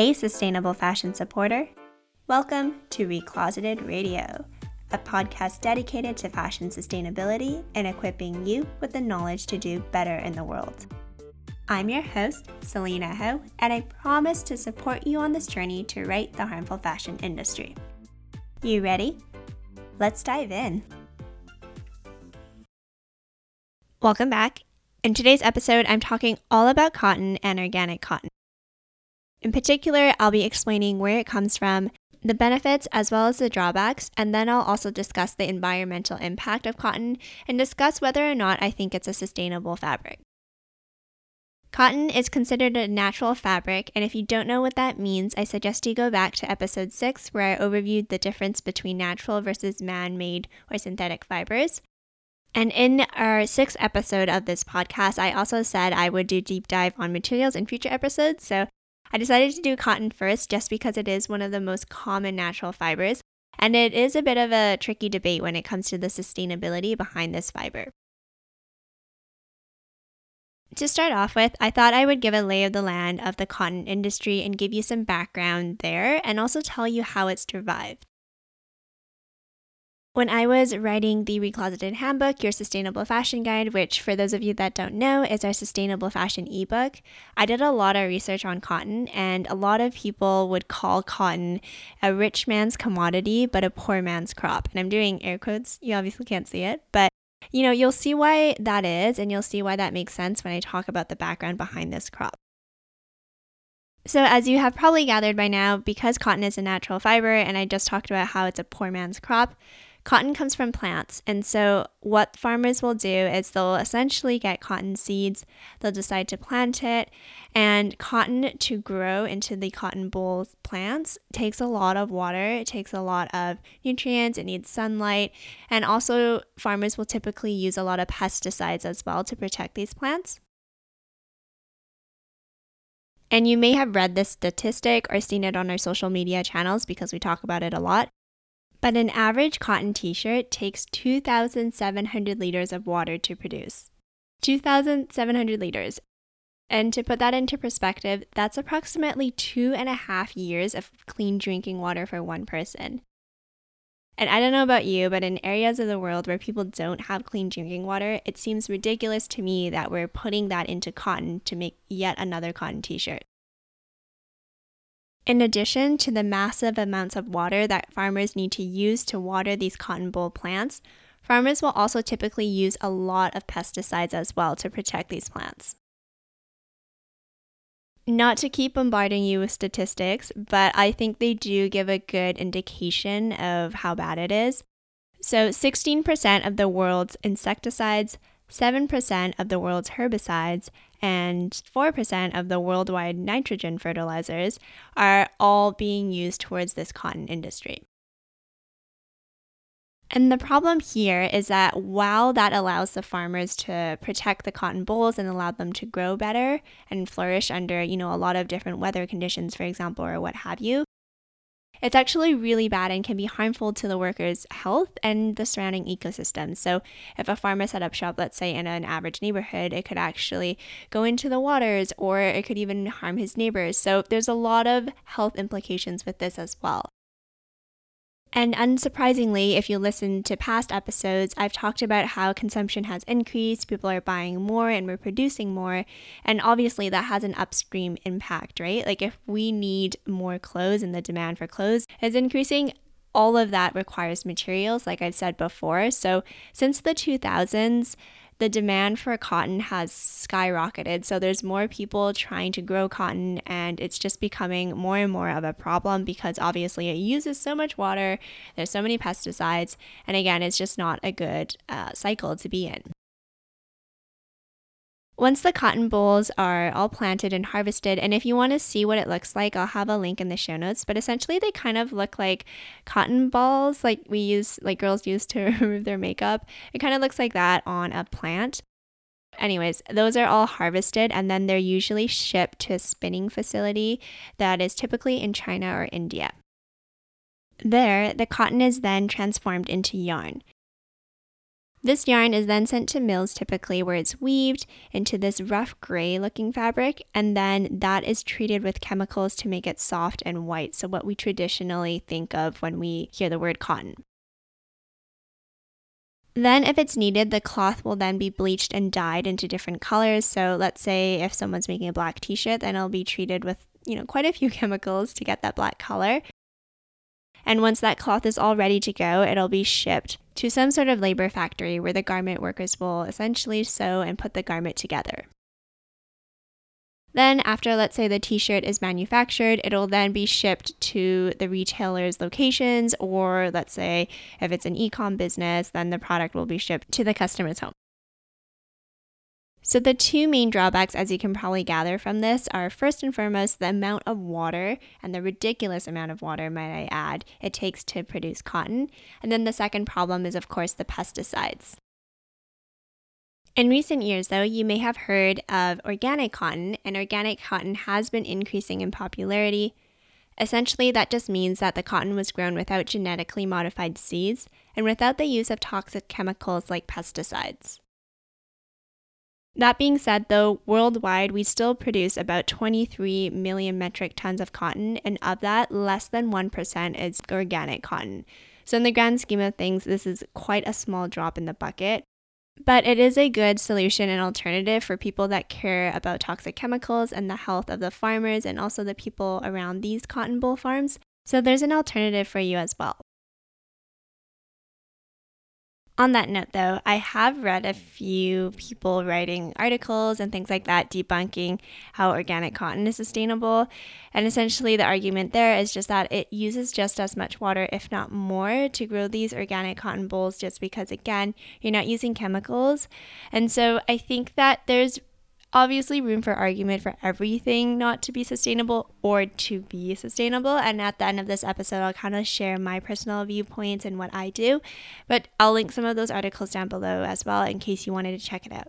Hey, sustainable fashion supporter. Welcome to Recloseted Radio, a podcast dedicated to fashion sustainability and equipping you with the knowledge to do better in the world. I'm your host, Selena Ho, and I promise to support you on this journey to right the harmful fashion industry. You ready? Let's dive in. Welcome back. In today's episode, I'm talking all about cotton and organic cotton. In particular, I'll be explaining where it comes from, the benefits as well as the drawbacks, and then I'll also discuss the environmental impact of cotton and discuss whether or not I think it's a sustainable fabric. Cotton is considered a natural fabric, and if you don't know what that means, I suggest you go back to episode 6 where I overviewed the difference between natural versus man made or synthetic fibers. And in our sixth episode of this podcast, I also said I would do deep dive on materials in future episodes, so I decided to do cotton first just because it is one of the most common natural fibers, and it is a bit of a tricky debate when it comes to the sustainability behind this fiber. To start off with, I thought I would give a lay of the land of the cotton industry and give you some background there and also tell you how it's survived. When I was writing the Recloseted Handbook, Your Sustainable Fashion Guide, which for those of you that don't know is our sustainable fashion ebook, I did a lot of research on cotton, and a lot of people would call cotton a rich man's commodity, but a poor man's crop. And I'm doing air quotes, you obviously can't see it, but you know, you'll see why that is, and you'll see why that makes sense when I talk about the background behind this crop. So, as you have probably gathered by now, because cotton is a natural fiber, and I just talked about how it's a poor man's crop, Cotton comes from plants, and so what farmers will do is they'll essentially get cotton seeds, they'll decide to plant it, and cotton to grow into the cotton boll plants takes a lot of water, it takes a lot of nutrients, it needs sunlight, and also farmers will typically use a lot of pesticides as well to protect these plants. And you may have read this statistic or seen it on our social media channels because we talk about it a lot. But an average cotton t shirt takes 2,700 liters of water to produce. 2,700 liters. And to put that into perspective, that's approximately two and a half years of clean drinking water for one person. And I don't know about you, but in areas of the world where people don't have clean drinking water, it seems ridiculous to me that we're putting that into cotton to make yet another cotton t shirt. In addition to the massive amounts of water that farmers need to use to water these cotton boll plants, farmers will also typically use a lot of pesticides as well to protect these plants. Not to keep bombarding you with statistics, but I think they do give a good indication of how bad it is. So, 16% of the world's insecticides, 7% of the world's herbicides, and 4% of the worldwide nitrogen fertilizers are all being used towards this cotton industry. And the problem here is that while that allows the farmers to protect the cotton bolls and allow them to grow better and flourish under, you know, a lot of different weather conditions, for example, or what have you, it's actually really bad and can be harmful to the workers' health and the surrounding ecosystem. So, if a farmer set up shop, let's say in an average neighborhood, it could actually go into the waters or it could even harm his neighbors. So, there's a lot of health implications with this as well. And unsurprisingly, if you listen to past episodes, I've talked about how consumption has increased, people are buying more and we're producing more. And obviously, that has an upstream impact, right? Like, if we need more clothes and the demand for clothes is increasing, all of that requires materials, like I've said before. So, since the 2000s, the demand for cotton has skyrocketed. So there's more people trying to grow cotton, and it's just becoming more and more of a problem because obviously it uses so much water, there's so many pesticides, and again, it's just not a good uh, cycle to be in. Once the cotton bolls are all planted and harvested, and if you want to see what it looks like, I'll have a link in the show notes. But essentially, they kind of look like cotton balls, like we use, like girls use to remove their makeup. It kind of looks like that on a plant. Anyways, those are all harvested and then they're usually shipped to a spinning facility that is typically in China or India. There, the cotton is then transformed into yarn. This yarn is then sent to mills typically where it's weaved into this rough gray looking fabric, and then that is treated with chemicals to make it soft and white. So, what we traditionally think of when we hear the word cotton. Then, if it's needed, the cloth will then be bleached and dyed into different colors. So, let's say if someone's making a black t shirt, then it'll be treated with, you know, quite a few chemicals to get that black color. And once that cloth is all ready to go, it'll be shipped to some sort of labor factory where the garment workers will essentially sew and put the garment together. Then, after let's say the t shirt is manufactured, it'll then be shipped to the retailer's locations, or let's say if it's an e com business, then the product will be shipped to the customer's home. So, the two main drawbacks, as you can probably gather from this, are first and foremost the amount of water and the ridiculous amount of water, might I add, it takes to produce cotton. And then the second problem is, of course, the pesticides. In recent years, though, you may have heard of organic cotton, and organic cotton has been increasing in popularity. Essentially, that just means that the cotton was grown without genetically modified seeds and without the use of toxic chemicals like pesticides. That being said, though, worldwide we still produce about 23 million metric tons of cotton, and of that, less than 1% is organic cotton. So, in the grand scheme of things, this is quite a small drop in the bucket. But it is a good solution and alternative for people that care about toxic chemicals and the health of the farmers and also the people around these cotton boll farms. So, there's an alternative for you as well. On that note, though, I have read a few people writing articles and things like that debunking how organic cotton is sustainable. And essentially, the argument there is just that it uses just as much water, if not more, to grow these organic cotton bolls, just because, again, you're not using chemicals. And so I think that there's obviously room for argument for everything not to be sustainable or to be sustainable. And at the end of this episode, I'll kind of share my personal viewpoints and what I do. But I'll link some of those articles down below as well in case you wanted to check it out.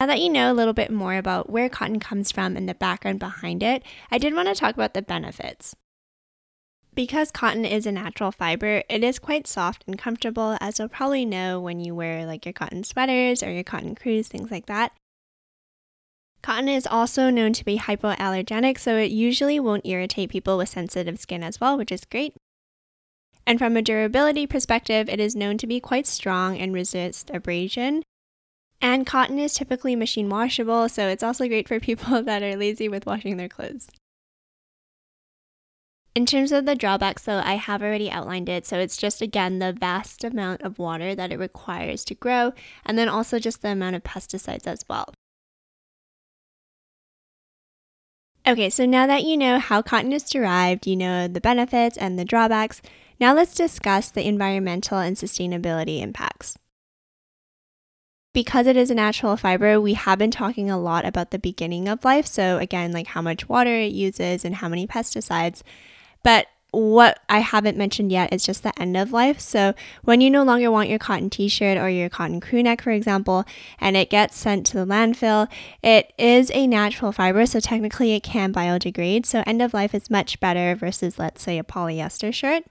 Now that you know a little bit more about where cotton comes from and the background behind it, I did want to talk about the benefits. Because cotton is a natural fiber, it is quite soft and comfortable, as you'll probably know when you wear like your cotton sweaters or your cotton crews, things like that. Cotton is also known to be hypoallergenic, so it usually won't irritate people with sensitive skin as well, which is great. And from a durability perspective, it is known to be quite strong and resist abrasion. And cotton is typically machine washable, so it's also great for people that are lazy with washing their clothes. In terms of the drawbacks, though, I have already outlined it. So it's just, again, the vast amount of water that it requires to grow, and then also just the amount of pesticides as well. Okay, so now that you know how cotton is derived, you know the benefits and the drawbacks, now let's discuss the environmental and sustainability impacts. Because it is a natural fiber, we have been talking a lot about the beginning of life. So, again, like how much water it uses and how many pesticides. But what I haven't mentioned yet is just the end of life. So, when you no longer want your cotton t shirt or your cotton crew neck, for example, and it gets sent to the landfill, it is a natural fiber, so technically it can biodegrade. So, end of life is much better versus, let's say, a polyester shirt.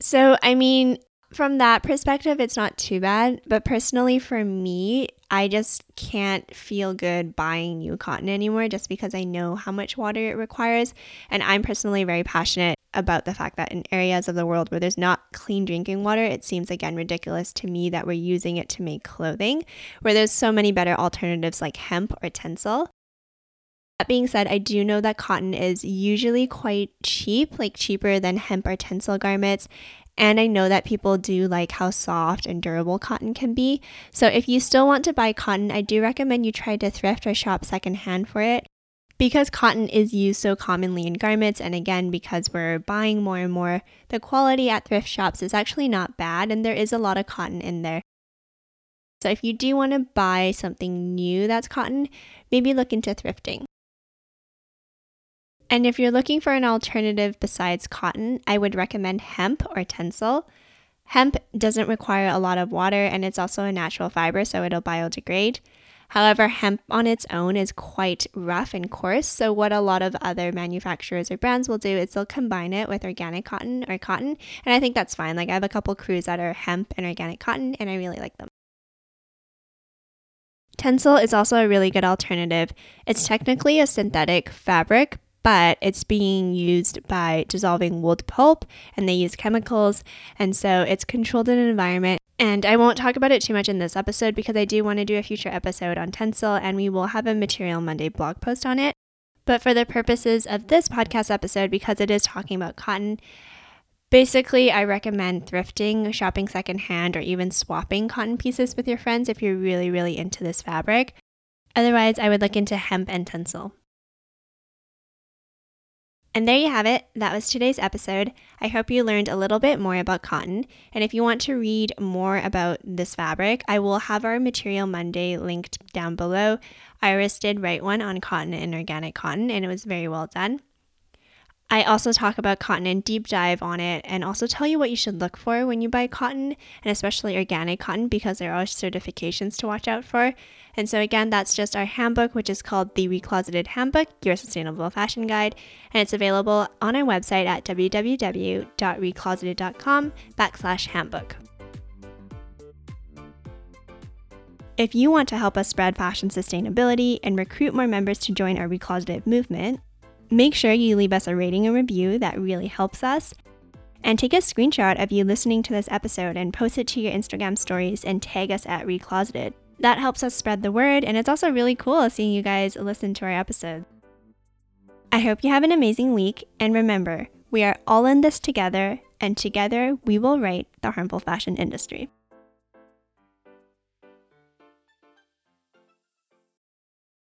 So, I mean, from that perspective, it's not too bad. But personally, for me, I just can't feel good buying new cotton anymore just because I know how much water it requires. And I'm personally very passionate about the fact that in areas of the world where there's not clean drinking water, it seems again ridiculous to me that we're using it to make clothing, where there's so many better alternatives like hemp or tencel. That being said, I do know that cotton is usually quite cheap, like cheaper than hemp or tencel garments, and I know that people do like how soft and durable cotton can be. So if you still want to buy cotton, I do recommend you try to thrift or shop secondhand for it. Because cotton is used so commonly in garments, and again, because we're buying more and more, the quality at thrift shops is actually not bad, and there is a lot of cotton in there. So, if you do want to buy something new that's cotton, maybe look into thrifting. And if you're looking for an alternative besides cotton, I would recommend hemp or tencel. Hemp doesn't require a lot of water and it's also a natural fiber, so it'll biodegrade. However, hemp on its own is quite rough and coarse. So, what a lot of other manufacturers or brands will do is they'll combine it with organic cotton or cotton. And I think that's fine. Like, I have a couple crews that are hemp and organic cotton, and I really like them. Tencel is also a really good alternative. It's technically a synthetic fabric, but it's being used by dissolving wood pulp and they use chemicals. And so it's controlled in an environment. And I won't talk about it too much in this episode because I do want to do a future episode on Tencel and we will have a Material Monday blog post on it. But for the purposes of this podcast episode, because it is talking about cotton, Basically, I recommend thrifting, shopping secondhand, or even swapping cotton pieces with your friends if you're really, really into this fabric. Otherwise, I would look into hemp and Tencel. And there you have it. That was today's episode. I hope you learned a little bit more about cotton. And if you want to read more about this fabric, I will have our Material Monday linked down below. Iris did write one on cotton and organic cotton, and it was very well done. I also talk about cotton and deep dive on it and also tell you what you should look for when you buy cotton and especially organic cotton because there are certifications to watch out for. And so, again, that's just our handbook, which is called the Recloseted Handbook, Your Sustainable Fashion Guide. And it's available on our website at www.recloseted.com backslash handbook. If you want to help us spread fashion sustainability and recruit more members to join our Recloseted movement, Make sure you leave us a rating and review, that really helps us. And take a screenshot of you listening to this episode and post it to your Instagram stories and tag us at Recloseted. That helps us spread the word, and it's also really cool seeing you guys listen to our episodes. I hope you have an amazing week, and remember, we are all in this together, and together we will right the harmful fashion industry.